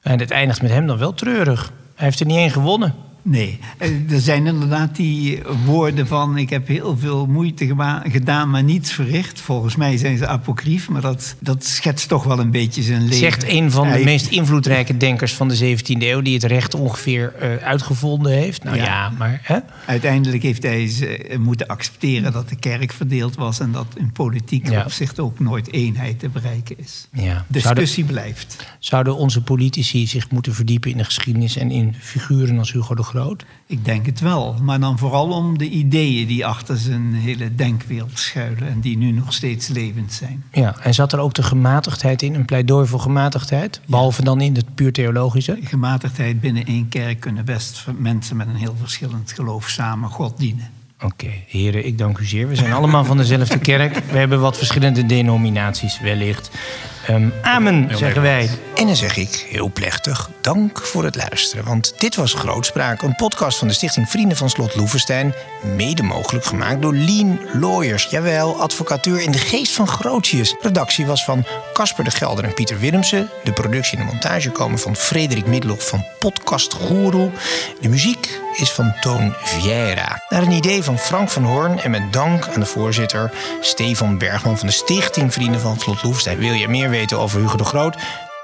En het eindigt met hem dan wel treurig. Hij heeft er niet één gewonnen. Nee, Eh, er zijn inderdaad die woorden van... ik heb heel veel moeite gedaan, maar niets verricht. Volgens mij zijn ze apocrief, maar dat, dat schetst toch wel een beetje zijn leven. Zegt een van de Hij- meest invloedrijke denkers van de 17e eeuw... die het recht ongeveer eh, uitgevonden heeft. Nou ja, Ja. maar... Hè? Uiteindelijk heeft hij ze moeten accepteren dat de kerk verdeeld was... en dat in politiek Ja. opzicht ook nooit eenheid te bereiken is. Ja. Zouden, Discussie blijft. zouden onze politici zich moeten verdiepen in de geschiedenis... en in figuren als Hugo de Groot? Ik denk het wel, maar dan vooral om de ideeën die achter zijn hele denkwereld schuilen... en die nu nog steeds levend zijn. Ja, en zat er ook de gematigdheid in, een pleidooi voor gematigdheid? Behalve dan in het puur theologische? Gematigdheid binnen één kerk kunnen best mensen met een heel verschillend geloof samen God dienen. Oké, heren, ik dank u zeer. We zijn allemaal van dezelfde kerk. We hebben wat verschillende denominaties, wellicht. Ehm, amen, zeggen wij. En dan zeg ik heel plechtig dank voor het luisteren. Want dit was Grootspraak, een podcast van de Stichting Vrienden van Slot Loevestein. Mede mogelijk gemaakt door Lean Lawyers. Jawel, advocatuur in de geest van Grootjes. Redactie was van Casper de Gelder en Pieter Willemsen. De productie en de montage komen van Frederik Middelhoff van Podcast Guru. De muziek is van Toon Vieira. Naar een idee van Frank van Hoorn en met dank aan de voorzitter Stefan Bergman van de Stichting Vrienden van Slot Loevestein. Wil je meer weten over Hugo de Groot?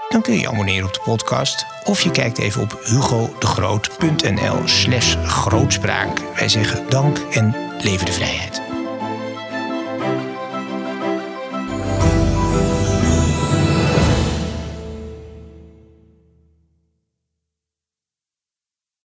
Dan kun je je abonneren op de podcast of je kijkt even op hugodegroot.nl slash grootspraak. Wij zeggen dank en leven de vrijheid.